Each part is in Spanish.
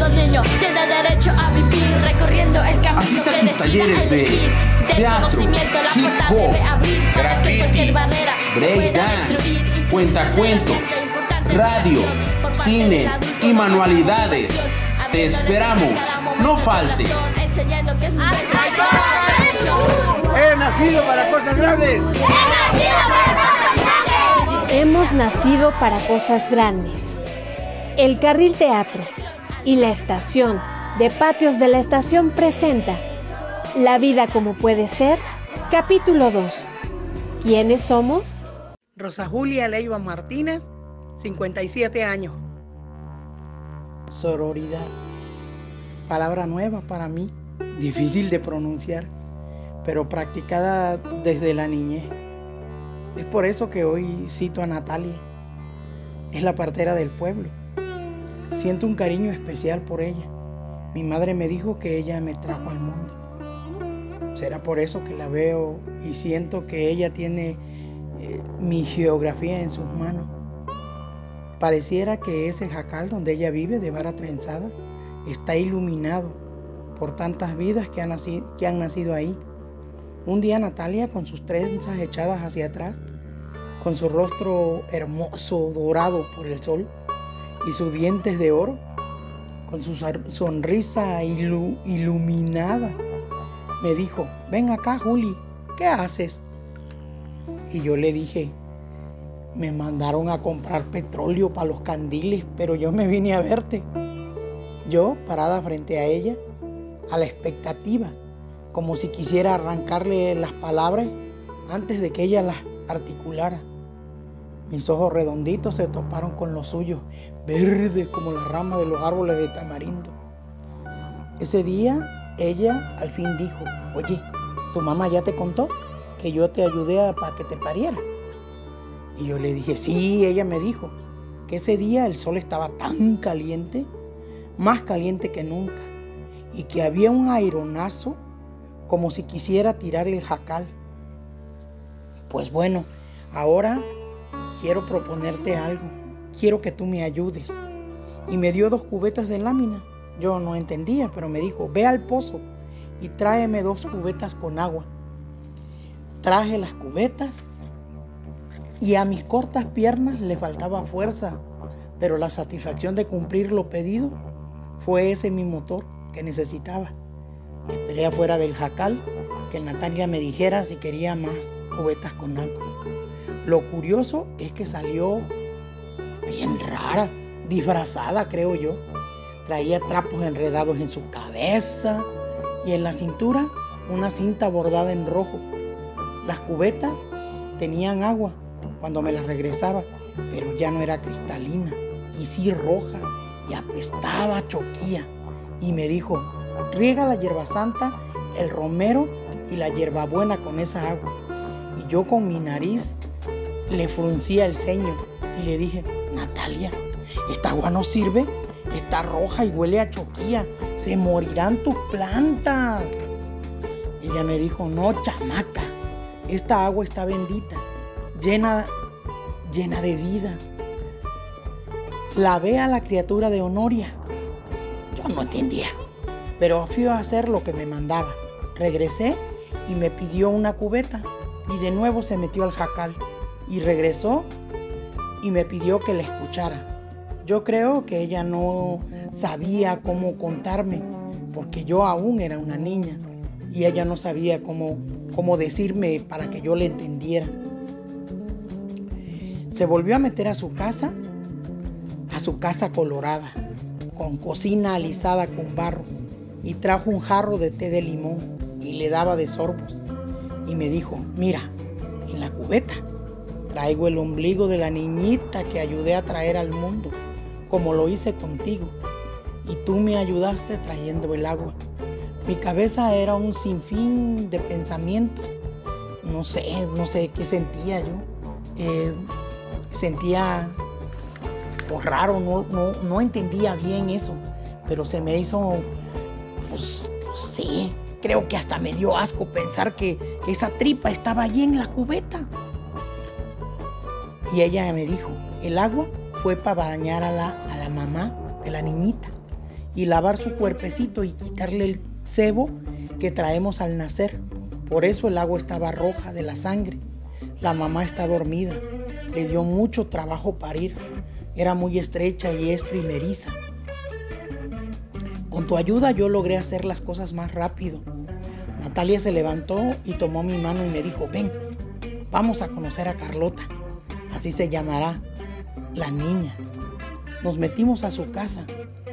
Todo niño tiene derecho a vivir recorriendo el camino Asista a que tus decida talleres de elegir. Del teatro, conocimiento la hip puerta hop, debe abrir para que graffiti, cualquier barrera se break pueda dance, destruir y sin cuentacuentos, radio, cine y manualidades. Te esperamos. No faltes. razón, enseñando que es mi He nacido para cosas grandes. Hemos nacido para cosas grandes. El Carril Teatro y la estación de Patios de la Estación presenta La vida como puede ser, capítulo 2. ¿Quiénes somos? Rosa Julia Leiva Martínez, 57 años. Sororidad. Palabra nueva para mí, difícil de pronunciar, pero practicada desde la niñez. Es por eso que hoy cito a Natalia. Es la partera del pueblo. Siento un cariño especial por ella. Mi madre me dijo que ella me trajo al mundo. Será por eso que la veo y siento que ella tiene eh, mi geografía en sus manos. Pareciera que ese jacal donde ella vive de vara trenzada está iluminado por tantas vidas que han, nacido, que han nacido ahí. Un día Natalia con sus trenzas echadas hacia atrás, con su rostro hermoso, dorado por el sol, y sus dientes de oro, con su sonrisa ilu iluminada, me dijo, ven acá Juli, ¿qué haces? Y yo le dije, me mandaron a comprar petróleo para los candiles, pero yo me vine a verte. Yo, parada frente a ella, a la expectativa, como si quisiera arrancarle las palabras antes de que ella las articulara. Mis ojos redonditos se toparon con los suyos, verdes como las ramas de los árboles de tamarindo. Ese día ella al fin dijo, oye, ¿tu mamá ya te contó que yo te ayudé para que te pariera? Y yo le dije, sí, ella me dijo que ese día el sol estaba tan caliente, más caliente que nunca, y que había un aironazo como si quisiera tirar el jacal. Pues bueno, ahora quiero proponerte algo, quiero que tú me ayudes. Y me dio dos cubetas de lámina. Yo no entendía, pero me dijo, ve al pozo y tráeme dos cubetas con agua. Traje las cubetas y a mis cortas piernas le faltaba fuerza, pero la satisfacción de cumplir lo pedido fue ese mi motor que necesitaba. Esperé afuera del jacal que Natalia me dijera si quería más cubetas con agua. Lo curioso es que salió bien rara, disfrazada creo yo. Traía trapos enredados en su cabeza y en la cintura una cinta bordada en rojo. Las cubetas tenían agua cuando me las regresaba, pero ya no era cristalina y sí roja y apestaba choquía. Y me dijo, riega la hierba santa, el romero y la hierbabuena con esa agua. Y yo con mi nariz le fruncía el ceño y le dije, Natalia, esta agua no sirve, está roja y huele a choquía, se morirán tus plantas. Ella me dijo, no, chamaca, esta agua está bendita, llena, llena de vida. La ve a la criatura de Honoria. Yo no entendía, pero fui a hacer lo que me mandaba. Regresé y me pidió una cubeta y de nuevo se metió al jacal y regresó y me pidió que la escuchara. Yo creo que ella no sabía cómo contarme porque yo aún era una niña y ella no sabía cómo, cómo decirme para que yo le entendiera. Se volvió a meter a su casa, a su casa colorada, con cocina alisada con barro y trajo un jarro de té de limón y le daba de sorbos y me dijo, mira, en la cubeta traigo el ombligo de la niñita que ayudé a traer al mundo, como lo hice contigo, y tú me ayudaste trayendo el agua. Mi cabeza era un sinfín de pensamientos, no sé, no sé qué sentía yo. Eh, sentía pues, raro, no, no, no entendía bien eso, pero se me hizo, pues, sé, creo que hasta me dio asco pensar que, que esa tripa estaba allí en la cubeta. Y ella me dijo, el agua fue para bañar a la, a la mamá de la niñita y lavar su cuerpecito y quitarle el cebo que traemos al nacer. Por eso el agua estaba roja de la sangre. La mamá está dormida. Le dio mucho trabajo parir. Era muy estrecha y es primeriza. Con tu ayuda yo logré hacer las cosas más rápido. Natalia se levantó y tomó mi mano y me dijo, ven, vamos a conocer a Carlota. Así se llamará la niña. Nos metimos a su casa,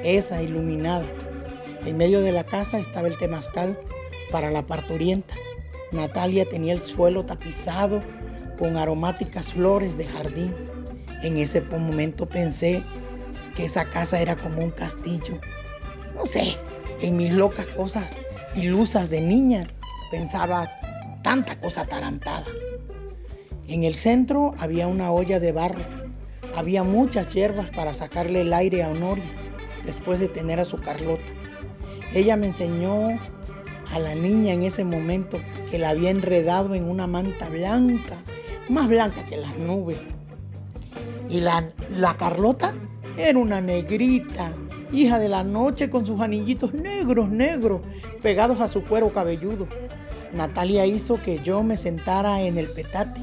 esa iluminada. En medio de la casa estaba el temazcal para la parturienta. Natalia tenía el suelo tapizado con aromáticas flores de jardín. En ese momento pensé que esa casa era como un castillo. No sé, en mis locas cosas ilusas de niña pensaba tanta cosa atarantada. En el centro había una olla de barro. Había muchas hierbas para sacarle el aire a Honoria después de tener a su Carlota. Ella me enseñó a la niña en ese momento que la había enredado en una manta blanca, más blanca que las nubes. Y la, la Carlota era una negrita, hija de la noche con sus anillitos negros, negros, pegados a su cuero cabelludo. Natalia hizo que yo me sentara en el petate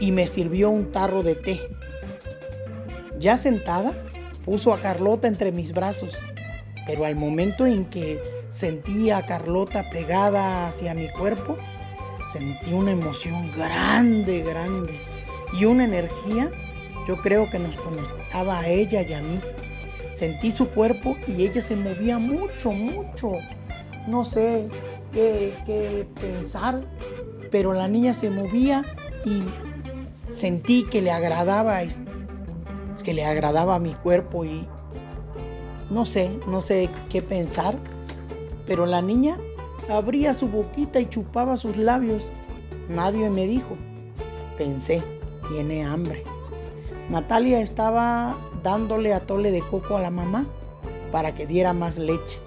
y me sirvió un tarro de té. Ya sentada, puso a Carlota entre mis brazos, pero al momento en que sentí a Carlota pegada hacia mi cuerpo, sentí una emoción grande, grande y una energía, yo creo que nos conectaba a ella y a mí. Sentí su cuerpo y ella se movía mucho, mucho. No sé qué, qué pensar, pero la niña se movía y sentí que le agradaba que le agradaba a mi cuerpo y no sé, no sé qué pensar, pero la niña abría su boquita y chupaba sus labios. Nadie me dijo. Pensé, tiene hambre. Natalia estaba dándole atole de coco a la mamá para que diera más leche.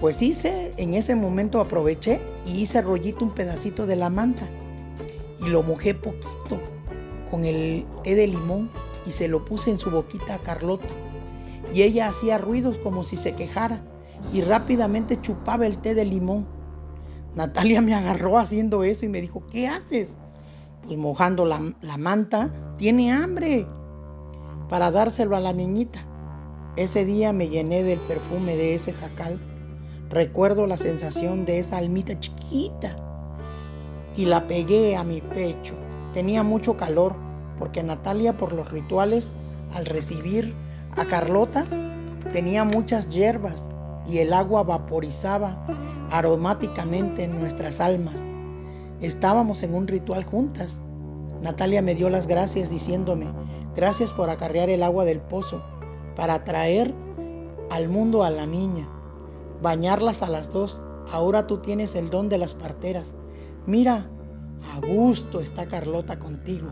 Pues hice, en ese momento aproveché y hice rollito un pedacito de la manta y lo mojé poquito con el té de limón y se lo puse en su boquita a Carlota. Y ella hacía ruidos como si se quejara y rápidamente chupaba el té de limón. Natalia me agarró haciendo eso y me dijo, ¿qué haces? Pues mojando la, la manta, tiene hambre para dárselo a la niñita. Ese día me llené del perfume de ese jacal. Recuerdo la sensación de esa almita chiquita y la pegué a mi pecho. Tenía mucho calor porque Natalia por los rituales al recibir a Carlota tenía muchas hierbas y el agua vaporizaba aromáticamente en nuestras almas. Estábamos en un ritual juntas. Natalia me dio las gracias diciéndome, gracias por acarrear el agua del pozo para traer al mundo a la niña, bañarlas a las dos. Ahora tú tienes el don de las parteras. Mira, a gusto está Carlota contigo.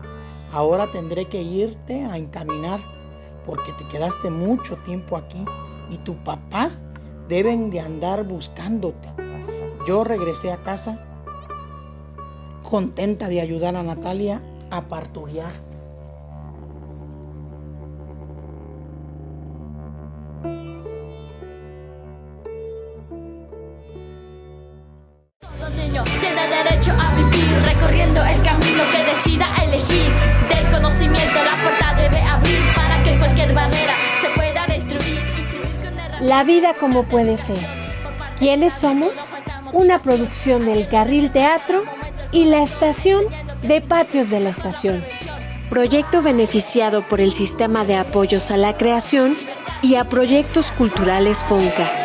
Ahora tendré que irte a encaminar porque te quedaste mucho tiempo aquí y tus papás deben de andar buscándote. Yo regresé a casa contenta de ayudar a Natalia a parturiar. La vida como puede ser. ¿Quiénes somos? Una producción del Carril Teatro y la estación de Patios de la Estación. Proyecto beneficiado por el Sistema de Apoyos a la Creación y a Proyectos Culturales FONCA.